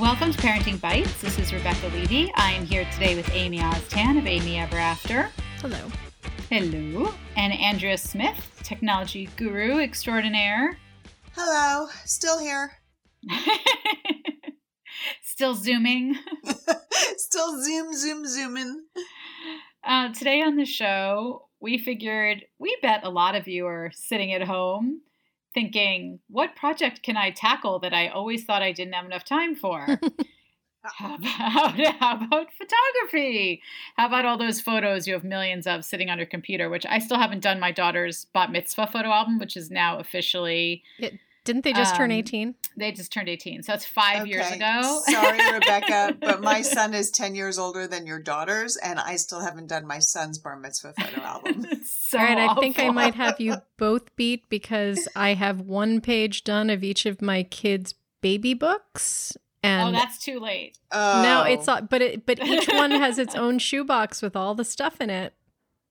Welcome to Parenting Bytes. This is Rebecca Levy. I am here today with Amy Oztan of Amy Ever After. Hello. Hello. And Andrea Smith, technology guru extraordinaire. Hello. Still here. Still zooming. Still zoom, zoom, zooming. Uh, today on the show, we figured we bet a lot of you are sitting at home thinking, what project can I tackle that I always thought I didn't have enough time for? how, about, how about photography? How about all those photos you have millions of sitting on your computer, which I still haven't done my daughter's bat mitzvah photo album, which is now officially. It, didn't they just um, turn 18? They just turned 18. So it's five okay. years ago. Sorry, Rebecca, but my son is 10 years older than your daughter's, and I still haven't done my son's bar mitzvah photo album. so All right, awful. I think I might have you both beat because I have one page done of each of my kids' baby books. And oh, that's too late. Oh. No, it's all, but it, but each one has its own shoebox with all the stuff in it.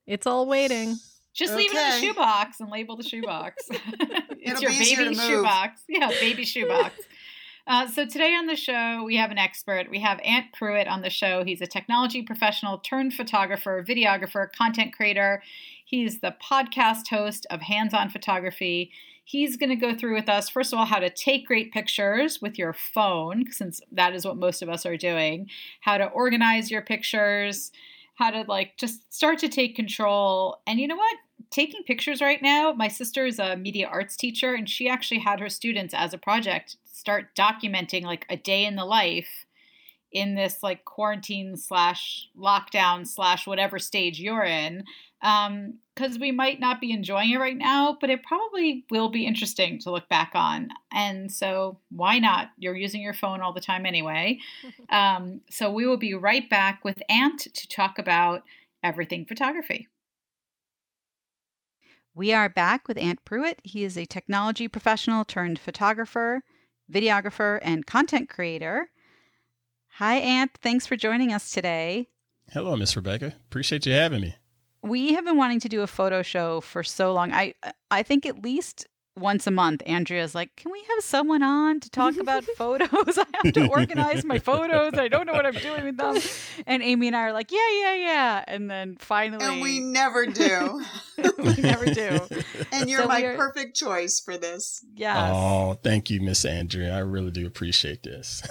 It's all waiting. Just okay. leave it in the shoebox and label the shoebox. It's your baby shoebox. Yeah, baby shoebox. Uh, so today on the show, we have an expert. We have Ant Pruitt on the show. He's a technology professional turned photographer, videographer, content creator. He's the podcast host of Hands On Photography. He's going to go through with us, first of all, how to take great pictures with your phone, since that is what most of us are doing, how to organize your pictures, how to like just start to take control. And you know what? Taking pictures right now. My sister is a media arts teacher, and she actually had her students as a project start documenting like a day in the life in this like quarantine slash lockdown slash whatever stage you're in because um, we might not be enjoying it right now but it probably will be interesting to look back on. And so why not? You're using your phone all the time anyway. Um, so we will be right back with ant to talk about everything photography we are back with Ant Pruitt. He is a technology professional turned photographer, videographer, and content creator. Hi, Ant. Thanks for joining us today. Hello, Miss Rebecca. Appreciate you having me. We have been wanting to do a photo show for so long. I I think at least once a month, Andrea's like, Can we have someone on to talk about photos? I have to organize my photos. I don't know what I'm doing with them. And Amy and I are like, Yeah, yeah, yeah. And then finally. And we never do. we never do. And you're so my are... perfect choice for this. Yes. Oh, thank you, Miss Andrea. I really do appreciate this.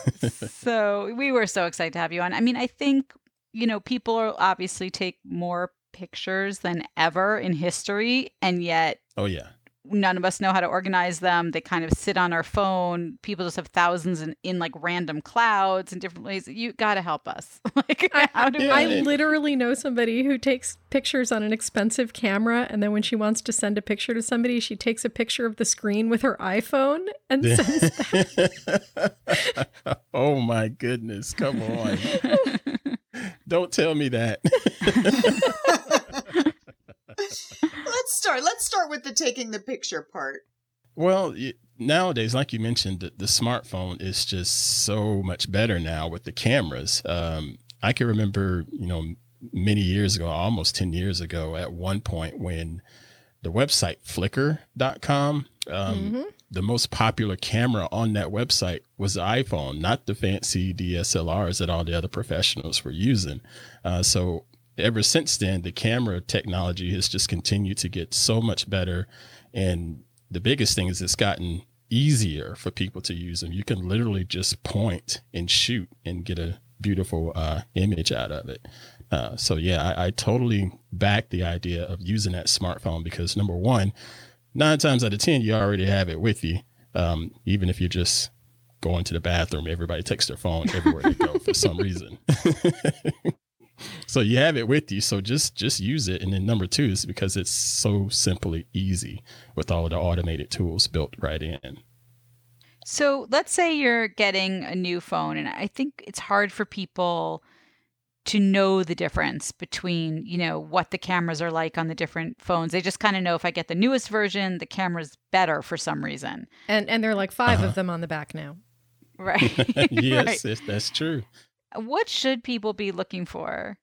so we were so excited to have you on. I mean, I think, you know, people are obviously take more pictures than ever in history. And yet. Oh, yeah none of us know how to organize them. They kind of sit on our phone. People just have thousands in, in like random clouds and different ways. You got to help us. like, how do yeah. I literally know somebody who takes pictures on an expensive camera, and then when she wants to send a picture to somebody, she takes a picture of the screen with her iPhone and sends that. oh my goodness! Come on! Don't tell me that let's start. Let's start with the taking the picture part. Well, nowadays, like you mentioned, the, the smartphone is just so much better now with the cameras. Um, I can remember, you know, many years ago, almost 10 years ago, at one point when the website flickr.com, um, mm-hmm. the most popular camera on that website was the iPhone, not the fancy DSLRs that all the other professionals were using. Uh, so ever since then, the camera technology has just continued to get so much better. And the biggest thing is it's gotten easier for people to use them. You can literally just point and shoot and get a beautiful uh, image out of it. Uh, so yeah, I, I, totally back the idea of using that smartphone because number one, nine times out of ten, you already have it with you. Um, even if you're just going to the bathroom, everybody takes their phone everywhere they go for some reason. so you have it with you. So just just use it. And then number two is because it's so simply easy with all of the automated tools built right in. So let's say you're getting a new phone and i think it's hard for people to know the difference between you know what the cameras are like on the different phones. They just kind of know if i get the newest version the camera's better for some reason. And and there are like 5 uh-huh. of them on the back now. Right. Yes right. that's true what should people be looking for?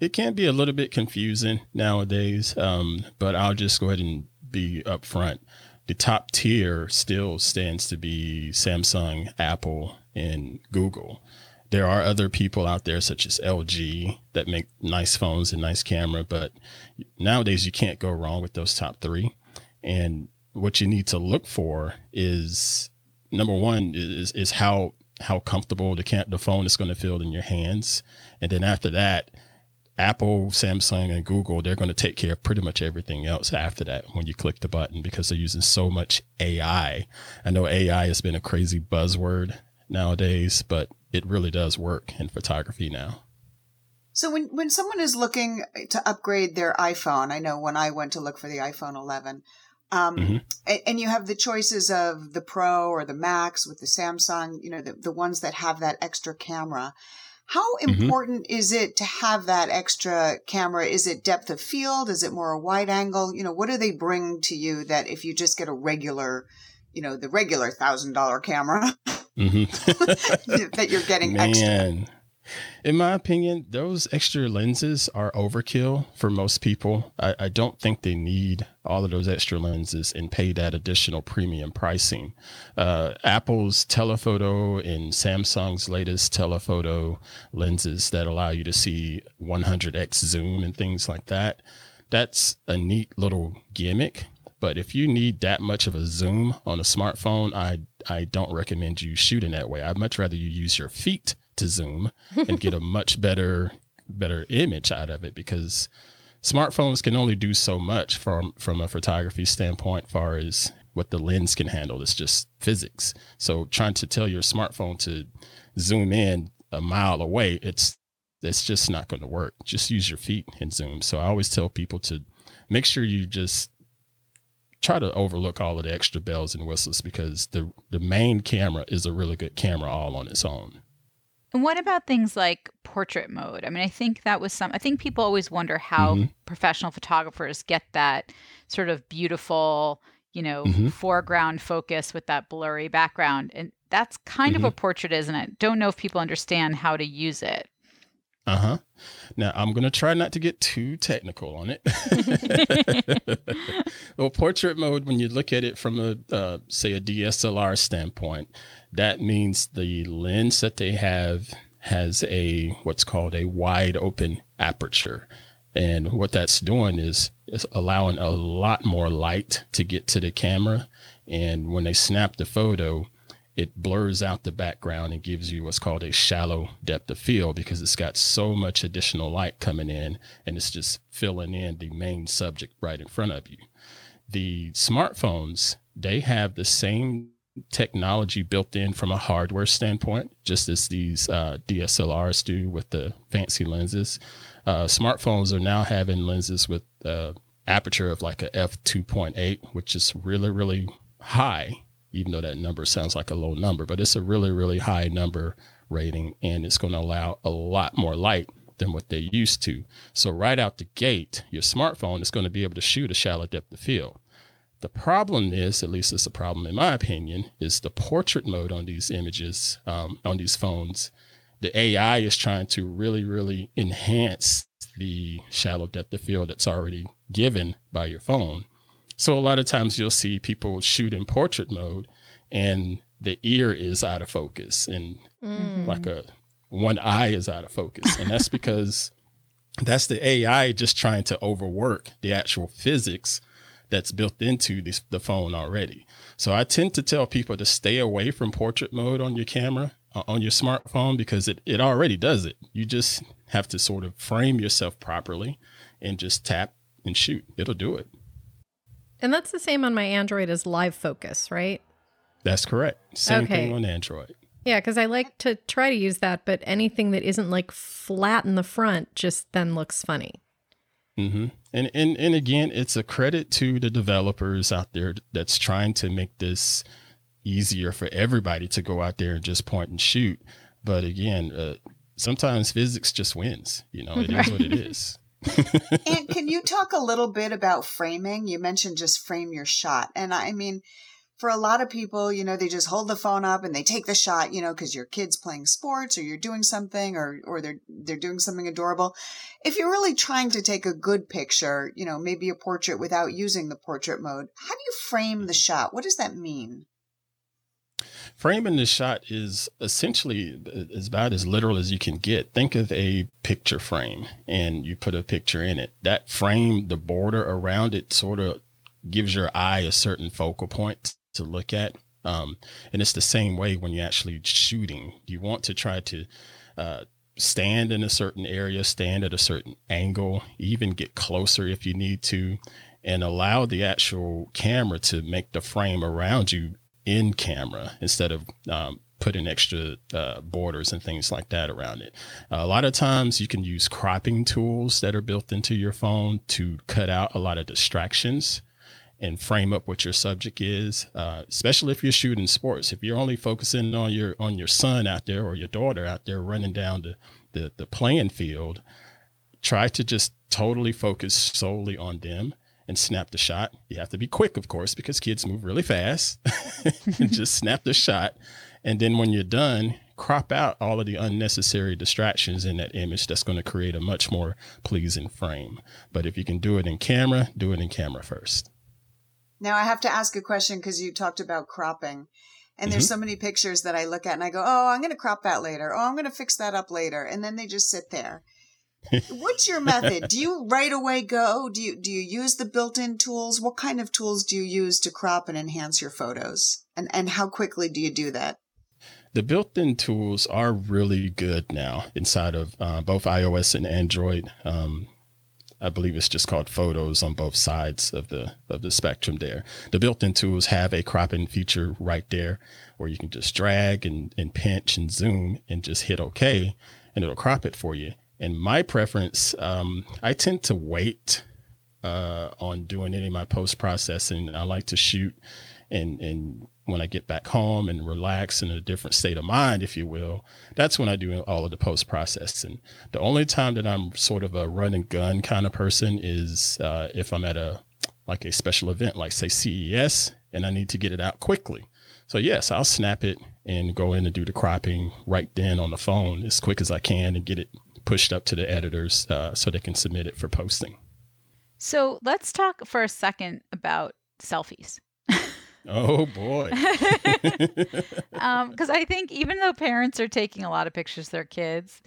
It can be a little bit confusing nowadays, um, but I'll just go ahead and be upfront. the top tier still stands to be Samsung, Apple, and Google. There are other people out there, such as LG, that make nice phones and nice camera, but nowadays you can't go wrong with those top three. And what you need to look for is number one is is how how comfortable the the phone is going to feel in your hands, and then after that, Apple, Samsung, and Google they're going to take care of pretty much everything else after that when you click the button because they're using so much AI. I know AI has been a crazy buzzword nowadays, but it really does work in photography now. So when when someone is looking to upgrade their iPhone, I know when I went to look for the iPhone 11, um, mm-hmm. and, you have the choices of the Pro or the Max with the Samsung, you know, the, the ones that have that extra camera. How mm-hmm. important mm-hmm. is it to have that extra camera? Is it depth of field? Is it more a wide angle? You know, what do they bring to you that if you just get a regular, you know, the regular thousand dollar camera, mm-hmm. that you're getting Man. extra? In my opinion, those extra lenses are overkill for most people. I, I, don't think they need all of those extra lenses and pay that additional premium pricing. Uh, Apple's telephoto and Samsung's latest telephoto lenses that allow you to see 100x zoom and things like that. That's a neat little gimmick. But if you need that much of a zoom on a smartphone, I I don't recommend you shooting that way. I'd much rather you use your feet to zoom and get a much better better image out of it because smartphones can only do so much from from a photography standpoint far as what the lens can handle. It's just physics. So trying to tell your smartphone to zoom in a mile away it's it's just not going to work. Just use your feet and zoom. So i always tell people to make sure you just try to overlook all of the extra bells and whistles because the the main camera is a really good camera all on its own and what about things like portrait mode? I mean, I think that was some, I think people always wonder how mm-hmm. professional photographers get that sort of beautiful, you know, mm-hmm. foreground focus with that blurry background. And that's kind mm-hmm. of what portrait is. And I don't know if people understand how to use it. Uh huh. Now I'm gonna try not to get too technical on it. well, portrait mode, when you look at it from a uh, say a DSLR standpoint, that means the lens that they have has a what's called a wide open aperture. And what that's doing is, is allowing a lot more light to get to the camera. And when they snap the photo, it blurs out the background and gives you what's called a shallow depth of field because it's got so much additional light coming in and it's just filling in the main subject right in front of you. The smartphones, they have the same technology built in from a hardware standpoint, just as these uh, DSLRs do with the fancy lenses. Uh, smartphones are now having lenses with uh, aperture of like a f 2.8, which is really really high, even though that number sounds like a low number, but it's a really really high number rating, and it's going to allow a lot more light than what they used to. So right out the gate, your smartphone is going to be able to shoot a shallow depth of field. The problem is, at least it's a problem in my opinion, is the portrait mode on these images, um, on these phones. The AI is trying to really, really enhance the shallow depth of field that's already given by your phone. So a lot of times you'll see people shoot in portrait mode and the ear is out of focus and mm. like a one eye is out of focus. And that's because that's the AI just trying to overwork the actual physics that's built into this, the phone already. So I tend to tell people to stay away from portrait mode on your camera, uh, on your smartphone, because it, it already does it. You just have to sort of frame yourself properly and just tap and shoot. It'll do it. And that's the same on my Android as live focus, right? That's correct. Same okay. thing on Android. Yeah, because I like to try to use that, but anything that isn't like flat in the front just then looks funny. Mm-hmm. And, and and again, it's a credit to the developers out there that's trying to make this easier for everybody to go out there and just point and shoot. But again, uh, sometimes physics just wins. You know, it is what it is. and can you talk a little bit about framing? You mentioned just frame your shot, and I mean, for a lot of people, you know, they just hold the phone up and they take the shot, you know, because your kid's playing sports or you're doing something or or they're they're doing something adorable. If you're really trying to take a good picture, you know, maybe a portrait without using the portrait mode, how do you frame the mm-hmm. shot? What does that mean? Framing the shot is essentially uh, as about as literal as you can get. Think of a picture frame and you put a picture in it. That frame, the border around it sort of gives your eye a certain focal point to look at. Um, and it's the same way when you're actually shooting. You want to try to uh, stand in a certain area, stand at a certain angle, even get closer if you need to, and allow the actual camera to make the frame around you in camera instead of um, putting extra uh, borders and things like that around it. Uh, a lot of times you can use cropping tools that are built into your phone to cut out a lot of distractions and frame up what your subject is, uh, especially if you're shooting sports. If you're only focusing on your on your son out there or your daughter out there running down the, the, the playing field, try to just totally focus solely on them and snap the shot. You have to be quick, of course, because kids move really fast. and just snap the shot. And then when you're done, crop out all of the unnecessary distractions in that image that's going to create a much more pleasing frame. But if you can do it in camera, do it in camera first. Now I have to ask a question because you talked about cropping. And mm-hmm. there's so many pictures that I look at and I go, oh, I'm going to crop that later. Oh, I'm going to fix that up later. And then they just sit there. What's your method? Do you right away go? Do you do you use the built-in tools? What kind of tools do you use to crop and enhance your photos? And and how quickly do you do that? The built-in tools are really good now inside of uh, both iOS and Android. Um, I believe it's just called photos on both sides of the of the spectrum there. The built-in tools have a cropping feature right there where you can just drag and, and pinch and zoom and just hit OK and it'll crop it for you. And my preference, um, I tend to wait uh, on doing any of my post processing. I like to shoot and and when I get back home and relax in a different state of mind, if you will, that's when I do all of the post processing. The only time that I'm sort of a run and gun kind of person is uh, if I'm at a like a special event, like say CES, and I need to get it out quickly. So yes, I'll snap it and go in and do the cropping right then on the phone as quick as I can and get it pushed up to the editors uh, so they can submit it for posting. So let's talk for a second about selfies. Oh boy. Because um, I think even though parents are taking a lot of pictures of their kids,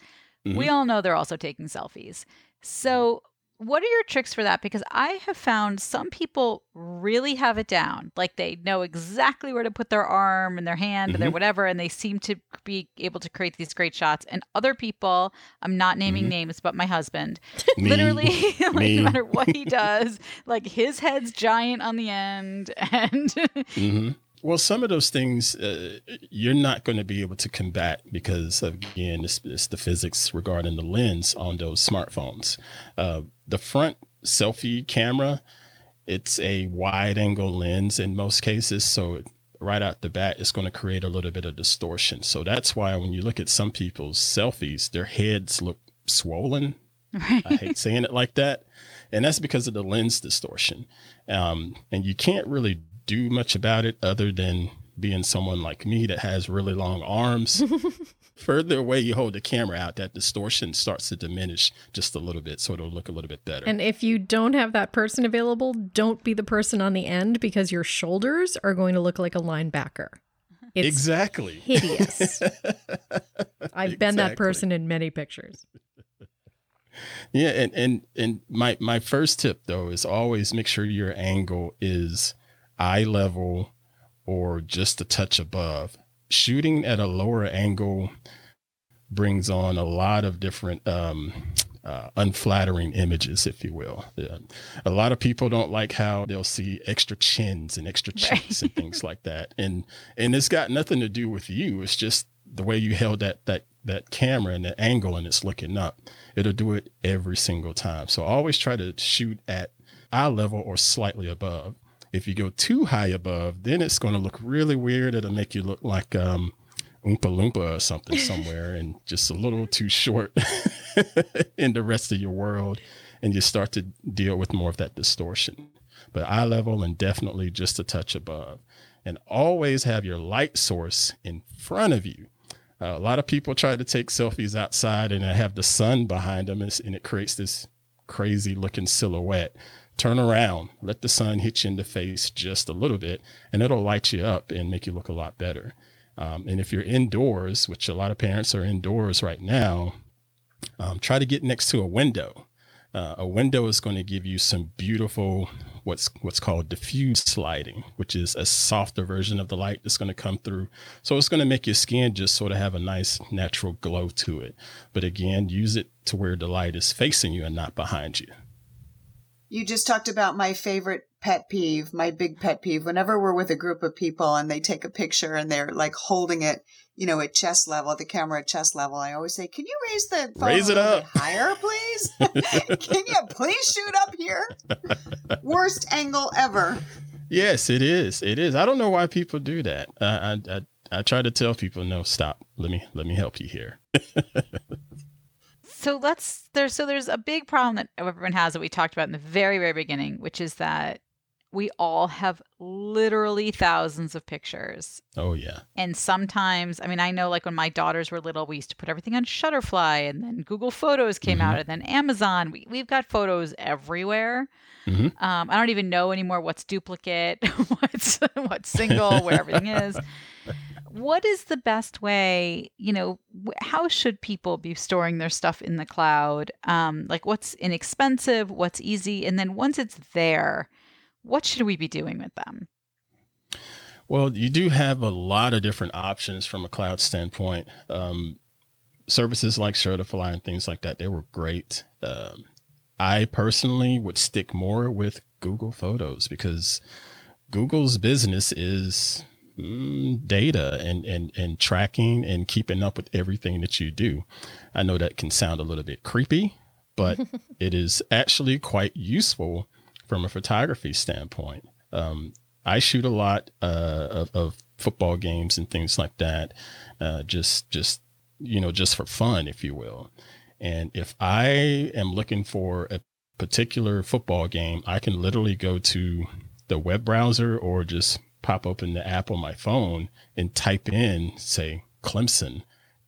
mm-hmm. we all know they're also taking selfies. So what are your tricks for that? Because I have found some people really have it down. Like they know exactly where to put their arm and their hand mm-hmm. and their mm-hmm. whatever, and they seem to be able to create these great shots. And other people, I'm not naming mm-hmm. names, but my husband, Me. literally, like Me. no matter what he does, like his head's giant on the end, and mm-hmm. Well, some of those things uh, you're not going to be able to combat because, again, it's, it's, the physics regarding the lens on those smartphones. Uh, the front selfie camera, it's a wide angle lens in most cases. So, right out the bat, it's going to create a little bit of distortion. So, that's why when you look at some people's selfies, their heads look swollen. Right. I hate saying it like that. And that's because of the lens distortion. Um, and you can't really do much about it other than being someone like me that has really long arms. Further away you hold the camera out, that distortion starts to diminish just a little bit, so it'll look a little bit better. And if you don't have that person available, don't be the person on the end because your shoulders are going to look like a linebacker. It's exactly hideous. I've exactly. been that person in many pictures. Yeah, and and and my my first tip though is always make sure your angle is eye level or just a touch above. Shooting at a lower angle brings on a lot of different um, uh, unflattering images, if you will. Yeah. A lot of people don't like how they'll see extra chins and extra cheeks right. and things like that, and and it's got nothing to do with you. It's just the way you held that that that camera and that angle, and it's looking up. It'll do it every single time. So always try to shoot at eye level or slightly above. If you go too high above, then it's going to look really weird. It'll make you look like um, Oompa Loompa or something somewhere and just a little too short in the rest of your world. And you start to deal with more of that distortion. But eye level and definitely just a touch above. and always have your light source in front of you. Uh, a lot of people try to take selfies outside and have the sun behind them, and, and it creates this crazy looking silhouette. Turn around, let the sun hit you in the face just a little bit, and it'll light you up and make you look a lot better. Um, and if you're indoors, which a lot of parents are indoors right now, um, try to get next to a window. Uh, a window is going to give you some beautiful what's what's called diffuse lighting, which is a softer version of the light that's going to come through. So it's going to make your skin just sort of have a nice natural glow to it. But again, use it to where the light is facing you and not behind you. You just talked about my favorite pet peeve, my big pet peeve. Whenever we're with a group of people and they take a picture and they're like holding it, you know, at chest level, the camera at chest level, I always say, "Can you raise the phone raise it up higher, please? Can you please shoot up here?" Worst angle ever. Yes, it is. It is. I don't know why people do that. I I, I try to tell people, no, stop. Let me let me help you here. so let's there's so there's a big problem that everyone has that we talked about in the very very beginning, which is that we all have literally thousands of pictures. Oh yeah. And sometimes, I mean, I know like when my daughters were little, we used to put everything on Shutterfly, and then Google Photos came mm-hmm. out, and then Amazon. We we've got photos everywhere. Mm-hmm. Um, I don't even know anymore what's duplicate, what's what's single, where everything is. What is the best way? You know, how should people be storing their stuff in the cloud? Um, like, what's inexpensive? What's easy? And then once it's there what should we be doing with them? Well, you do have a lot of different options from a cloud standpoint. Um, services like Shutterfly and things like that, they were great. Um, I personally would stick more with Google Photos because Google's business is mm, data and, and, and tracking and keeping up with everything that you do. I know that can sound a little bit creepy, but it is actually quite useful from a photography standpoint. Um, I shoot a lot uh, of, of, football games and things like that, uh, just just you know just for fun, if you will. And if I am looking for a particular football game, I can literally go to the web browser or just pop open the app on my phone and type in, say, Clemson,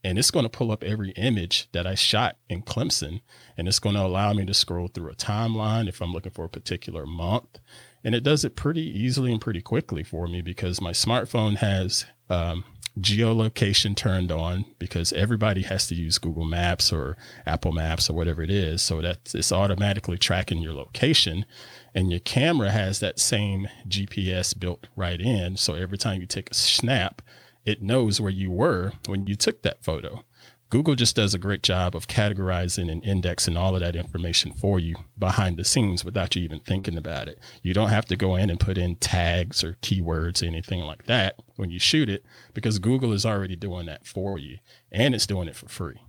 and it's going to pull up every image that I shot in Clemson. And it's going to allow me to scroll through a timeline if I'm looking for a particular month. And it does it pretty easily and pretty quickly for me because my smartphone has um, geolocation turned on because everybody has to use Google Maps or Apple Maps or whatever it is. So that it's automatically tracking your location. And your camera has that same GPS built right in. So every time you take a snap, it knows where you were when you took that photo. Google just does a great job of categorizing and indexing all of that information for you behind the scenes without you even thinking about it. You don't have to go in and put in tags or keywords or anything like that when you shoot it because Google is already doing that for you and it's doing it for free.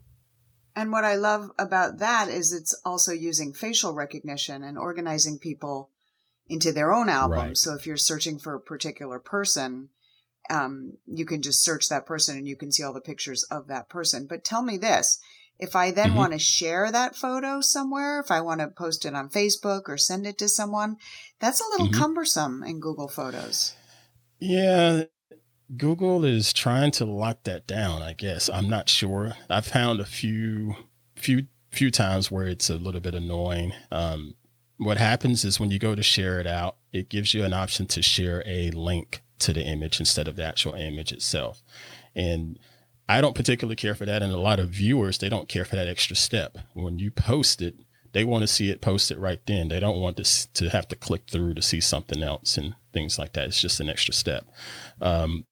And what I love about that is it's also using facial recognition and organizing people into their own album. Right. So if you're searching for a particular person, um, you can just search that person and you can see all the pictures of that person. But tell me this if I then mm-hmm. want to share that photo somewhere, if I want to post it on Facebook or send it to someone, that's a little mm-hmm. cumbersome in Google Photos. Yeah, Google is trying to lock that down, I guess. I'm not sure. I've found a few few few times where it's a little bit annoying. Um, what happens is when you go to share it out, it gives you an option to share a link to the image instead of the actual image itself. And I don't particularly care for that. And a lot of viewers, they don't care for that extra step. When you post it, they want to see it posted right then. They don't want to, to have to click through to see something else and things like that. It's just an extra step. Um,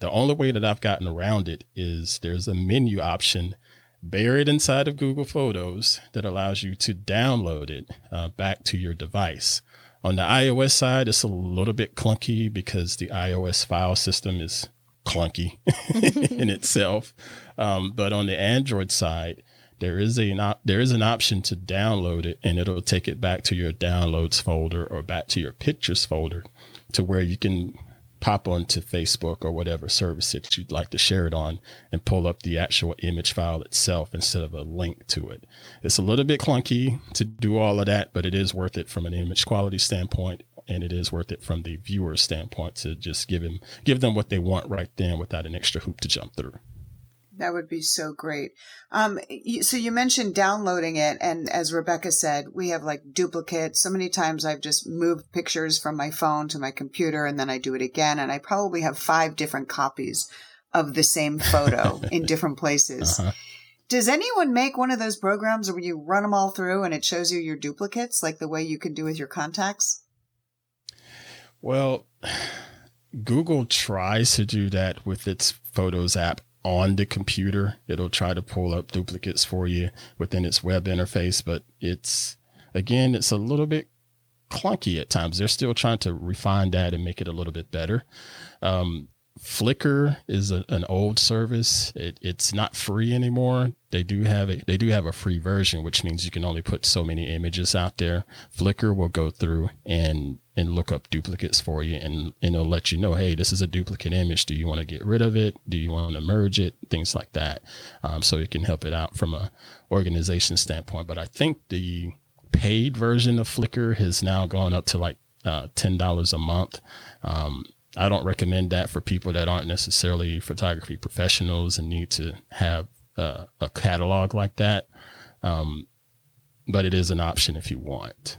the only way that I've gotten around it is there's a menu option buried inside of Google Photos that allows you to download it uh, back to your device. On the iOS side, it's a little bit clunky because the iOS file system is clunky in itself. Um, but on the Android side, there is a there is an option to download it, and it'll take it back to your downloads folder or back to your pictures folder, to where you can pop onto Facebook or whatever service that you'd like to share it on and pull up the actual image file itself instead of a link to it. It's a little bit clunky to do all of that, but it is worth it from an image quality standpoint and it is worth it from the viewer standpoint to just give him give them what they want right then without an extra hoop to jump through. That would be so great. Um, so you mentioned downloading it, and as Rebecca said, we have like duplicates. So many times I've just moved pictures from my phone to my computer, and then I do it again, and I probably have five different copies of the same photo in different places. Uh-huh. Does anyone make one of those programs where you run them all through and it shows you your duplicates, like the way you can do with your contacts? Well, Google tries to do that with its Photos app on the computer. It'll try to pull up duplicates for you within its web interface, but it's again, it's a little bit clunky at times. They're still trying to refine that and make it a little bit better. Um, Flickr is a, an old service. It, it's not free anymore. They do have a they do have a free version, which means you can only put so many images out there. Flickr will go through and and look up duplicates for you, and, and it'll let you know, hey, this is a duplicate image. Do you want to get rid of it? Do you want to merge it? Things like that. Um, so it can help it out from a organization standpoint. But I think the paid version of Flickr has now gone up to like uh, ten dollars a month. Um, I don't recommend that for people that aren't necessarily photography professionals and need to have uh, a catalog like that. Um, but it is an option if you want.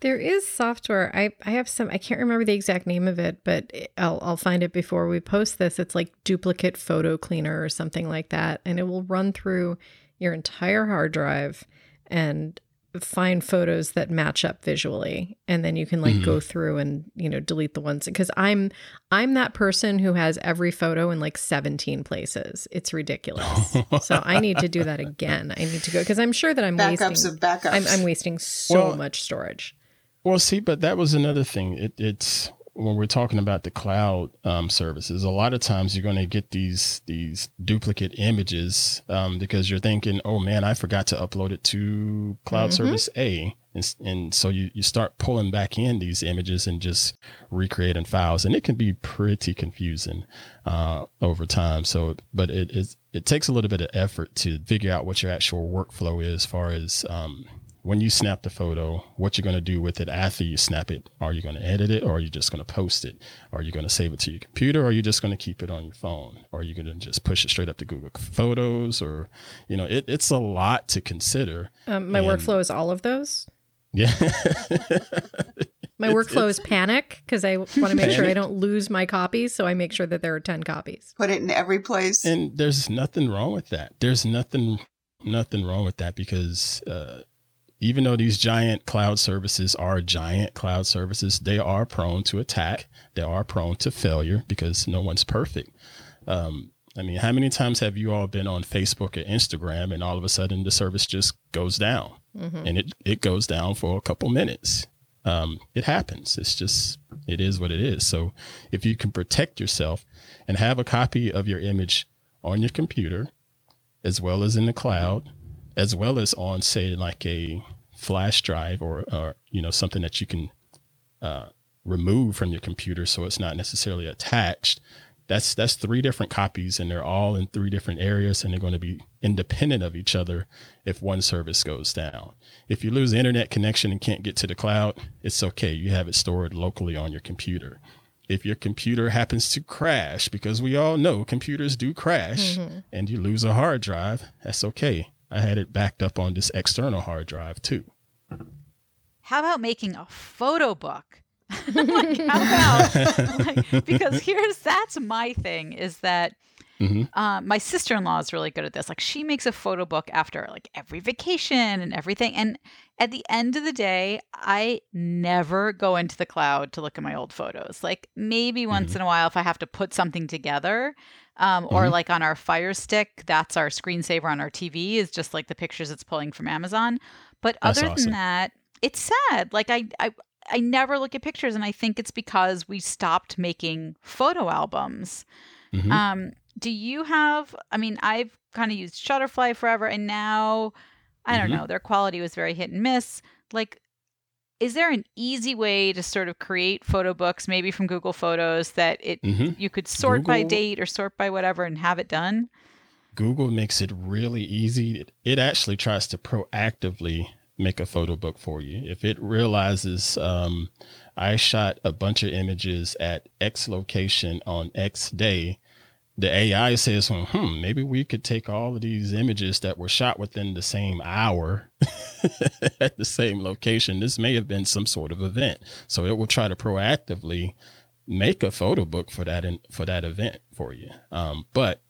There is software. I, I have some. I can't remember the exact name of it, but I'll I'll find it before we post this. It's like duplicate photo cleaner or something like that, and it will run through your entire hard drive and find photos that match up visually and then you can like mm-hmm. go through and you know delete the ones because i'm i'm that person who has every photo in like 17 places. It's ridiculous. So i need to do that again. I need to go because i'm sure that i'm backups wasting of backups. I'm, I'm wasting so well, much storage. Well see but that was another thing. It, it's when we're talking about the cloud um, services, a lot of times you're going to get these these duplicate images um, because you're thinking, "Oh man, I forgot to upload it to Cloud mm-hmm. Service A," and, and, so you you start pulling back in these images and just recreating files, and it can be pretty confusing uh, over time. So, but it is it takes a little bit of effort to figure out what your actual workflow is, as far as um, when you snap the photo, what you're going to do with it after you snap it. Are you going to edit it or are you just going to post it? Are you going to save it to your computer or are you just going to keep it on your phone? Or are you going to just push it straight up to Google Photos? Or, you know, it, it's a lot to consider. Um, my and, workflow is all of those. Yeah. my it's, workflow it's, is panic because I want to make panic. sure I don't lose my copies. So I make sure that there are 10 copies. Put it in every place. And there's nothing wrong with that. There's nothing nothing wrong with that because uh, even though these giant cloud services are giant cloud services, they are prone to attack. They are prone to failure because no one's perfect. Um, I mean, how many times have you all been on Facebook or Instagram and all of a sudden the service just goes down mm-hmm. and it, it goes down for a couple minutes? Um, it happens. It's just, it is what it is. So if you can protect yourself and have a copy of your image on your computer as well as in the cloud, as well as on say like a flash drive or, or you know something that you can uh, remove from your computer so it's not necessarily attached that's that's three different copies and they're all in three different areas and they're going to be independent of each other if one service goes down if you lose internet connection and can't get to the cloud it's okay you have it stored locally on your computer if your computer happens to crash because we all know computers do crash mm-hmm. and you lose a hard drive that's okay I had it backed up on this external hard drive too. How about making a photo book? like, how about like, because here's that's my thing is that mm-hmm. uh, my sister-in-law is really good at this. Like she makes a photo book after like every vacation and everything. And at the end of the day, I never go into the cloud to look at my old photos. Like maybe once mm-hmm. in a while if I have to put something together um, or mm-hmm. like on our Fire Stick, that's our screensaver on our TV, is just like the pictures it's pulling from Amazon. But that's other awesome. than that, it's sad. Like I, I, I never look at pictures, and I think it's because we stopped making photo albums. Mm-hmm. Um, do you have? I mean, I've kind of used Shutterfly forever, and now I don't mm-hmm. know. Their quality was very hit and miss. Like, is there an easy way to sort of create photo books maybe from google photos that it mm-hmm. you could sort google, by date or sort by whatever and have it done google makes it really easy it, it actually tries to proactively make a photo book for you. If it realizes um, I shot a bunch of images at X location on X day, the AI says, well, hmm, maybe we could take all of these images that were shot within the same hour at the same location. This may have been some sort of event. So it will try to proactively make a photo book for that in, for that event for you. Um, but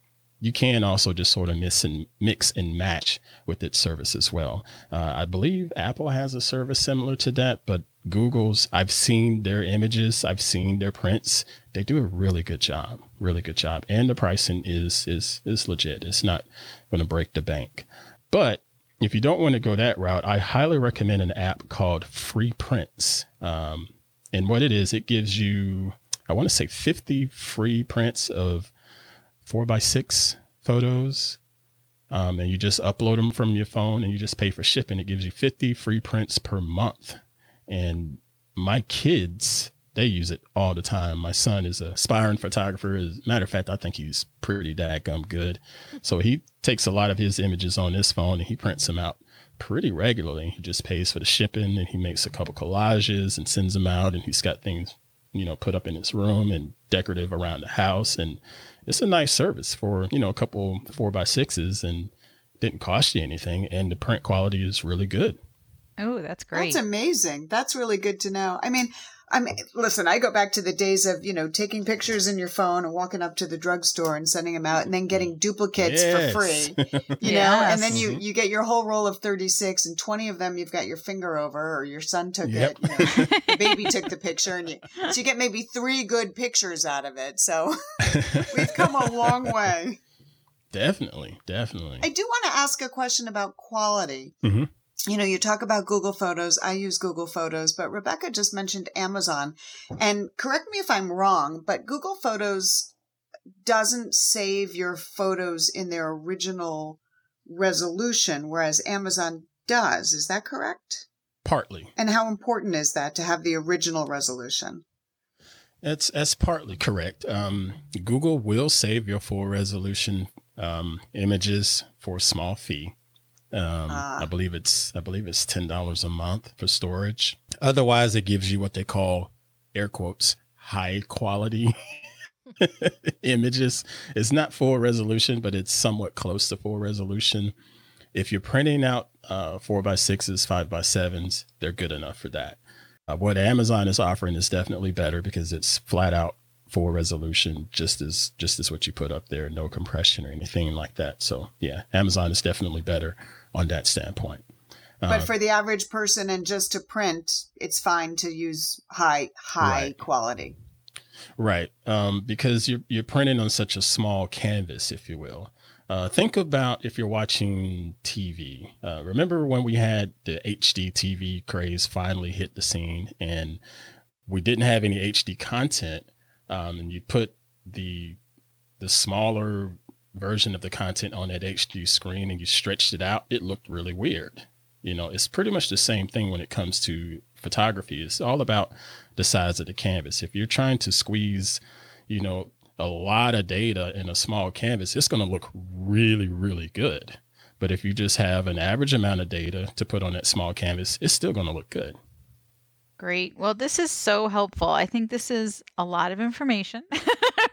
you can also just sort of miss and mix and match with its service as well. Uh, I believe Apple has a service similar to that, but Google's, I've seen their images, I've seen their prints. They do a really good job, really good job. And the pricing is is is legit. It's not going to break the bank. But if you don't want to go that route, I highly recommend an app called Free Prints. Um, and what it is, it gives you, I want to say 50 free prints of four by six photos. Um, and you just upload them from your phone and you just pay for shipping. It gives you 50 free prints per month. And my kids, they use it all the time. My son is a aspiring photographer. As a matter of fact, I think he's pretty daggum good. So he takes a lot of his images on his phone and he prints them out pretty regularly. He just pays for the shipping and he makes a couple collages and sends them out. And he's got things, you know, put up in his room and decorative around the house. And it's a nice service for, you know, a couple four by sixes and didn't cost you anything. And the print quality is really good. Oh, that's great. That's amazing. That's really good to know. I mean, I mean, listen, I go back to the days of, you know, taking pictures in your phone and walking up to the drugstore and sending them out and then getting duplicates yes. for free, you yes. know, and then you, you get your whole roll of 36 and 20 of them you've got your finger over or your son took yep. it, you know, the baby took the picture and you, so you get maybe three good pictures out of it. So we've come a long way. Definitely. Definitely. I do want to ask a question about quality. Mm-hmm you know, you talk about Google Photos. I use Google Photos, but Rebecca just mentioned Amazon. And correct me if I'm wrong, but Google Photos doesn't save your photos in their original resolution, whereas Amazon does. Is that correct? Partly. And how important is that to have the original resolution? That's that's partly correct. Um, Google will save your full resolution um, images for a small fee. Um, uh, I believe it's I believe it's ten dollars a month for storage. Otherwise, it gives you what they call air quotes high quality images. It's not full resolution, but it's somewhat close to full resolution. If you're printing out uh, four by sixes, five by sevens, they're good enough for that. Uh, what Amazon is offering is definitely better because it's flat out full resolution, just as just as what you put up there, no compression or anything like that. So yeah, Amazon is definitely better on that standpoint. But uh, for the average person and just to print, it's fine to use high high right. quality. Right, um, because you're you're printing on such a small canvas, if you will. Uh, think about if you're watching TV. Uh, remember when we had the HD TV craze finally hit the scene, and we didn't have any HD content, um, and you put the the smaller version of the content on that HD screen and you stretched it out, it looked really weird. You know, it's pretty much the same thing when it comes to photography. It's all about the size of the canvas. If you're trying to squeeze, you know, a lot of data in a small canvas, it's going to look really, really good. But if you just have an average amount of data to put on that small canvas, it's still going to look good. Great. Well, this is so helpful. I think this is a lot of information.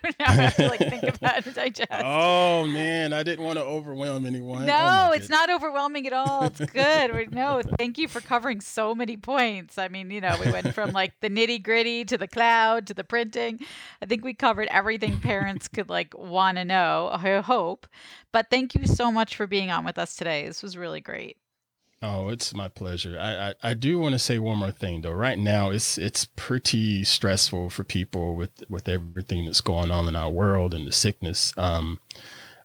now I have to like think about it, digest. Oh man, I didn't want to overwhelm anyone. Oh, no, oh, it's not overwhelming at all. It's good. no, thank you for covering so many points. I mean, you know, we went from like the nitty gritty to the cloud to the printing. I think we covered everything parents could like want to know. I hope. But thank you so much for being on with us today. This was really great. Oh, it's my pleasure. I, I, I do want to say one more thing though. Right now, it's it's pretty stressful for people with with everything that's going on in our world and the sickness. Um,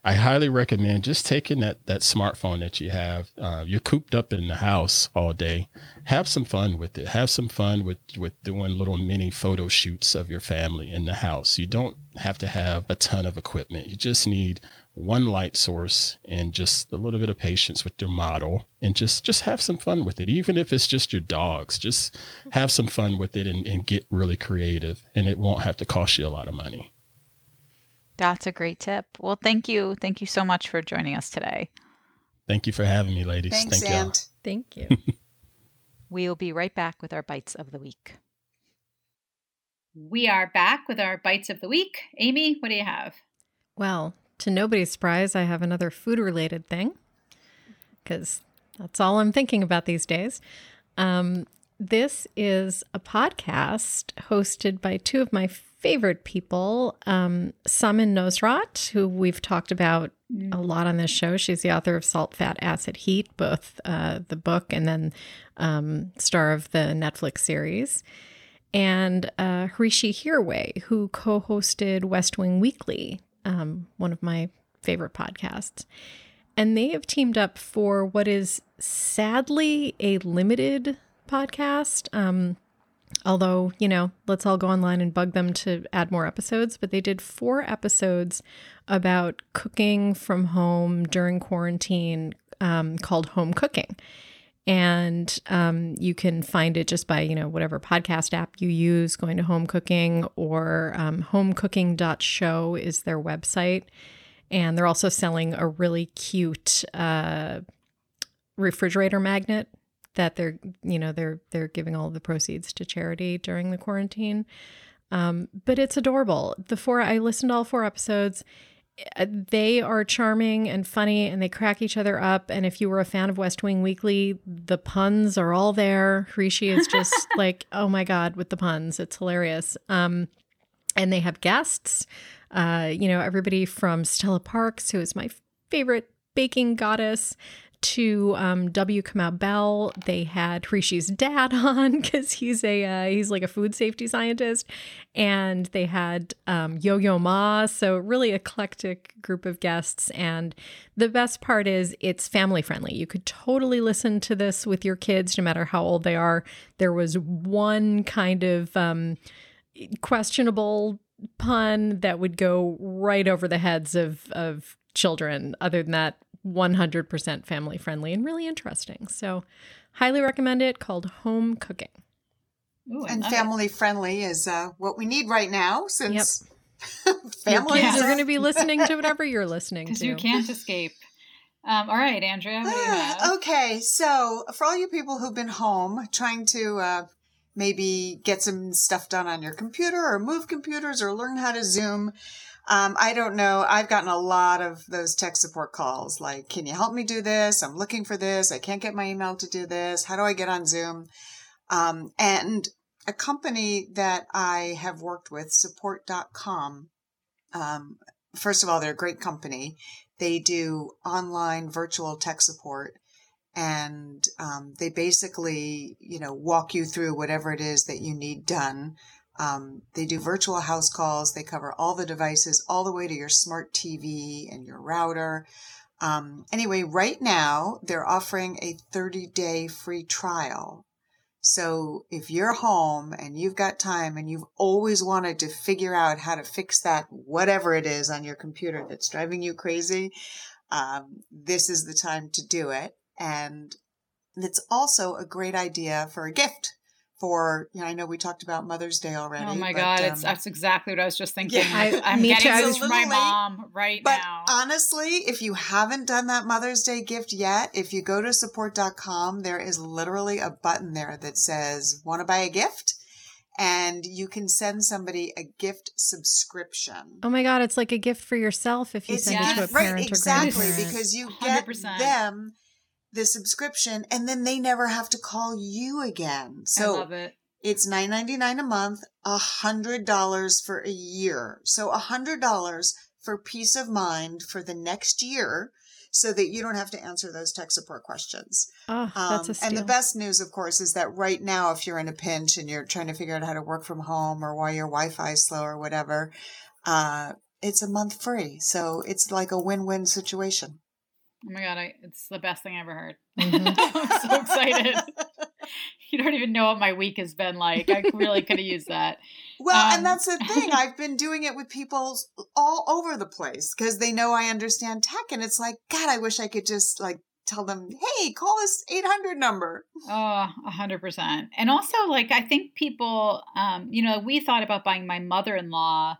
I highly recommend just taking that that smartphone that you have. Uh, you're cooped up in the house all day. Have some fun with it. Have some fun with with doing little mini photo shoots of your family in the house. You don't have to have a ton of equipment. You just need one light source and just a little bit of patience with your model and just just have some fun with it. Even if it's just your dogs just have some fun with it and, and get really creative and it won't have to cost you a lot of money. That's a great tip. Well thank you. Thank you so much for joining us today. Thank you for having me ladies. Thanks, thank you thank you. We'll be right back with our Bytes of the week. We are back with our Bytes of the week. Amy, what do you have? Well, to nobody's surprise, I have another food related thing because that's all I'm thinking about these days. Um, this is a podcast hosted by two of my favorite people, um, Samin Nosrat, who we've talked about mm. a lot on this show. She's the author of Salt, Fat, Acid, Heat, both uh, the book and then um, star of the Netflix series. And uh, Hrishi Hirway, who co hosted West Wing Weekly, um, one of my favorite podcasts. And they have teamed up for what is sadly a limited podcast. Um, although, you know, let's all go online and bug them to add more episodes. But they did four episodes about cooking from home during quarantine um, called Home Cooking. And um, you can find it just by, you know, whatever podcast app you use, going to home cooking or um, homecooking.show is their website. And they're also selling a really cute uh, refrigerator magnet that they're, you know, they're they're giving all the proceeds to charity during the quarantine. Um, but it's adorable. The four I listened to all four episodes they are charming and funny and they crack each other up. And if you were a fan of West Wing Weekly, the puns are all there. Hrishi is just like, oh my God, with the puns. It's hilarious. Um, and they have guests, uh, you know, everybody from Stella Parks, who is my favorite baking goddess, to um, W. Kamau Bell. They had Hrishi's dad on because he's a uh, he's like a food safety scientist, and they had um, Yo Yo Ma. So really eclectic group of guests. And the best part is it's family friendly. You could totally listen to this with your kids, no matter how old they are. There was one kind of um, questionable pun that would go right over the heads of of children. Other than that, 100% family friendly and really interesting. So, highly recommend it called Home Cooking. Ooh, and family it. friendly is uh, what we need right now since yep. families are going to be listening to whatever you're listening to. you can't escape. Um, all right, Andrea. okay, so for all you people who've been home trying to uh, maybe get some stuff done on your computer or move computers or learn how to Zoom, um, I don't know. I've gotten a lot of those tech support calls like, can you help me do this? I'm looking for this. I can't get my email to do this. How do I get on Zoom? Um, and a company that I have worked with, support.com, um, first of all, they're a great company. They do online virtual tech support and um, they basically, you know, walk you through whatever it is that you need done. Um, they do virtual house calls. They cover all the devices, all the way to your smart TV and your router. Um, anyway, right now they're offering a 30 day free trial. So if you're home and you've got time and you've always wanted to figure out how to fix that, whatever it is on your computer that's driving you crazy, um, this is the time to do it. And it's also a great idea for a gift for you know, I know we talked about Mother's Day already. Oh my but, god, um, it's that's exactly what I was just thinking. Yeah, I, am getting this for my late, mom right but now. Honestly, if you haven't done that Mother's Day gift yet, if you go to support.com, there is literally a button there that says "Want to buy a gift?" and you can send somebody a gift subscription. Oh my god, it's like a gift for yourself if you it's send it to a parent right, exactly, because you get 100%. them the subscription and then they never have to call you again. So I love it. It's nine ninety nine a month, a hundred dollars for a year. So a hundred dollars for peace of mind for the next year so that you don't have to answer those tech support questions. Oh, that's a steal. Um, and the best news, of course, is that right now, if you're in a pinch and you're trying to figure out how to work from home or why your Wi-Fi is slow or whatever, uh, it's a month free. So it's like a win-win situation. Oh my god, I, it's the best thing I ever heard. Mm-hmm. I'm so excited. you don't even know what my week has been like. I really could have used that. Well, um, and that's the thing. I've been doing it with people all over the place because they know I understand tech, and it's like, God, I wish I could just like tell them, hey, call this 800 number. Oh, 100%. And also, like, I think people, um, you know, we thought about buying my mother in law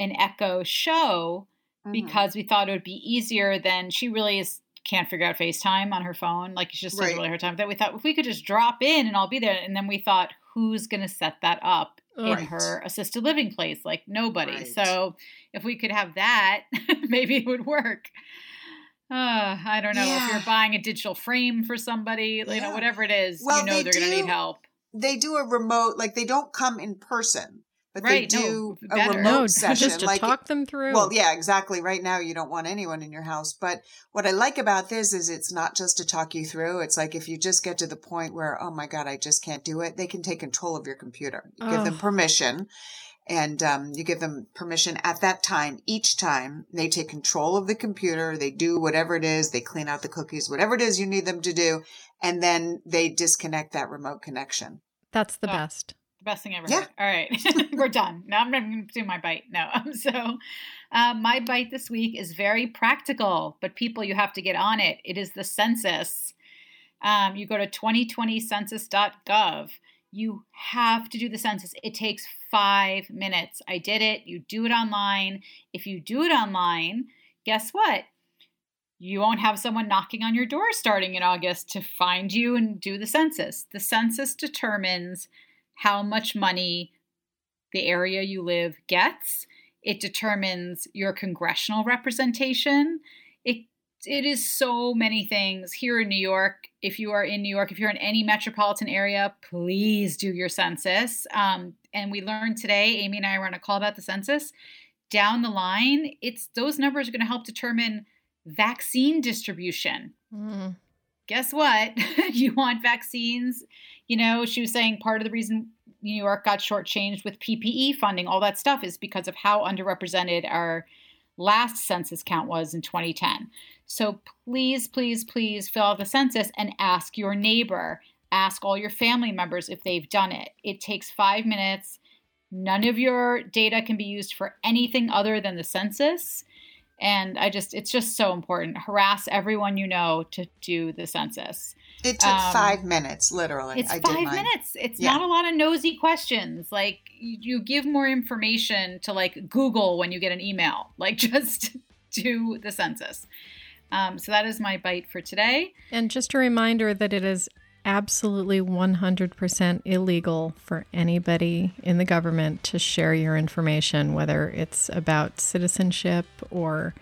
an Echo show mm-hmm. because we thought it would be easier than she really is can't figure out FaceTime on her phone. Like she just right. really hard time. That we thought if we could just drop in and I'll be there. And then we thought, who's going to set that up right. in her assisted living place? Like nobody. Right. So if we could have that, maybe it would work. Uh, I don't know yeah. if you're buying a digital frame for somebody, yeah. you know, whatever it is, well, you know they are going to need help. They do a remote, like they don't come in person but right, they do no, a remote no, session just to like talk them through. Well, yeah, exactly. Right now, you don't want anyone in your house. But what I like about this is it's not just to talk you through. It's like if you just get to the point where, oh my god, I just can't do it, they can take control of your computer. You oh. give them permission, and um, you give them permission at that time. Each time, they take control of the computer. They do whatever it is. They clean out the cookies, whatever it is you need them to do, and then they disconnect that remote connection. That's the oh. best. The best thing ever. Yeah. All right. We're done. Now I'm going to do my bite. No. so, uh, my bite this week is very practical, but people, you have to get on it. It is the census. Um, you go to 2020census.gov. You have to do the census. It takes five minutes. I did it. You do it online. If you do it online, guess what? You won't have someone knocking on your door starting in August to find you and do the census. The census determines how much money the area you live gets. It determines your congressional representation. It it is so many things here in New York. If you are in New York, if you're in any metropolitan area, please do your census. Um, and we learned today, Amy and I were on a call about the census. Down the line, it's those numbers are going to help determine vaccine distribution. Mm. Guess what? you want vaccines you know, she was saying part of the reason New York got shortchanged with PPE funding, all that stuff, is because of how underrepresented our last census count was in 2010. So please, please, please fill out the census and ask your neighbor, ask all your family members if they've done it. It takes five minutes. None of your data can be used for anything other than the census. And I just, it's just so important. Harass everyone you know to do the census. It took um, five minutes, literally. It's I five minutes. It's yeah. not a lot of nosy questions. Like you, you give more information to like Google when you get an email. Like just do the census. Um, so that is my bite for today. And just a reminder that it is absolutely 100% illegal for anybody in the government to share your information, whether it's about citizenship or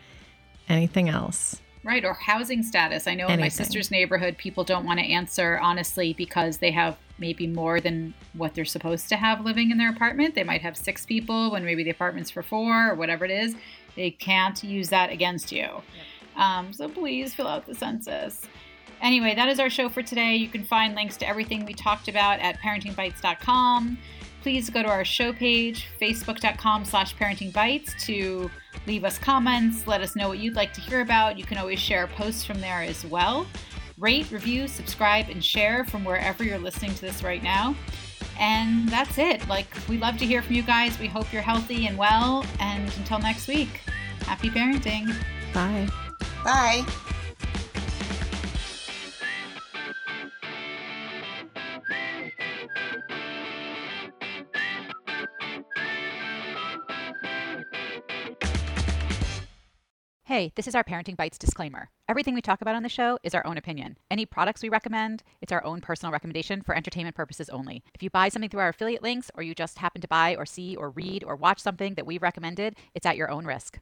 anything else. Right, or housing status. I know Anything. in my sister's neighborhood, people don't want to answer honestly because they have maybe more than what they're supposed to have living in their apartment. They might have six people when maybe the apartment's for four or whatever it is. They can't use that against you. Um, so please fill out the census. Anyway, that is our show for today. You can find links to everything we talked about at parentingbytes.com. Please go to our show page, facebook.com slash parentingbites to leave us comments, let us know what you'd like to hear about. You can always share posts from there as well. Rate, review, subscribe, and share from wherever you're listening to this right now. And that's it. Like, we love to hear from you guys. We hope you're healthy and well. And until next week, happy parenting. Bye. Bye. Hey, this is our Parenting Bytes disclaimer. Everything we talk about on the show is our own opinion. Any products we recommend, it's our own personal recommendation for entertainment purposes only. If you buy something through our affiliate links or you just happen to buy or see or read or watch something that we've recommended, it's at your own risk.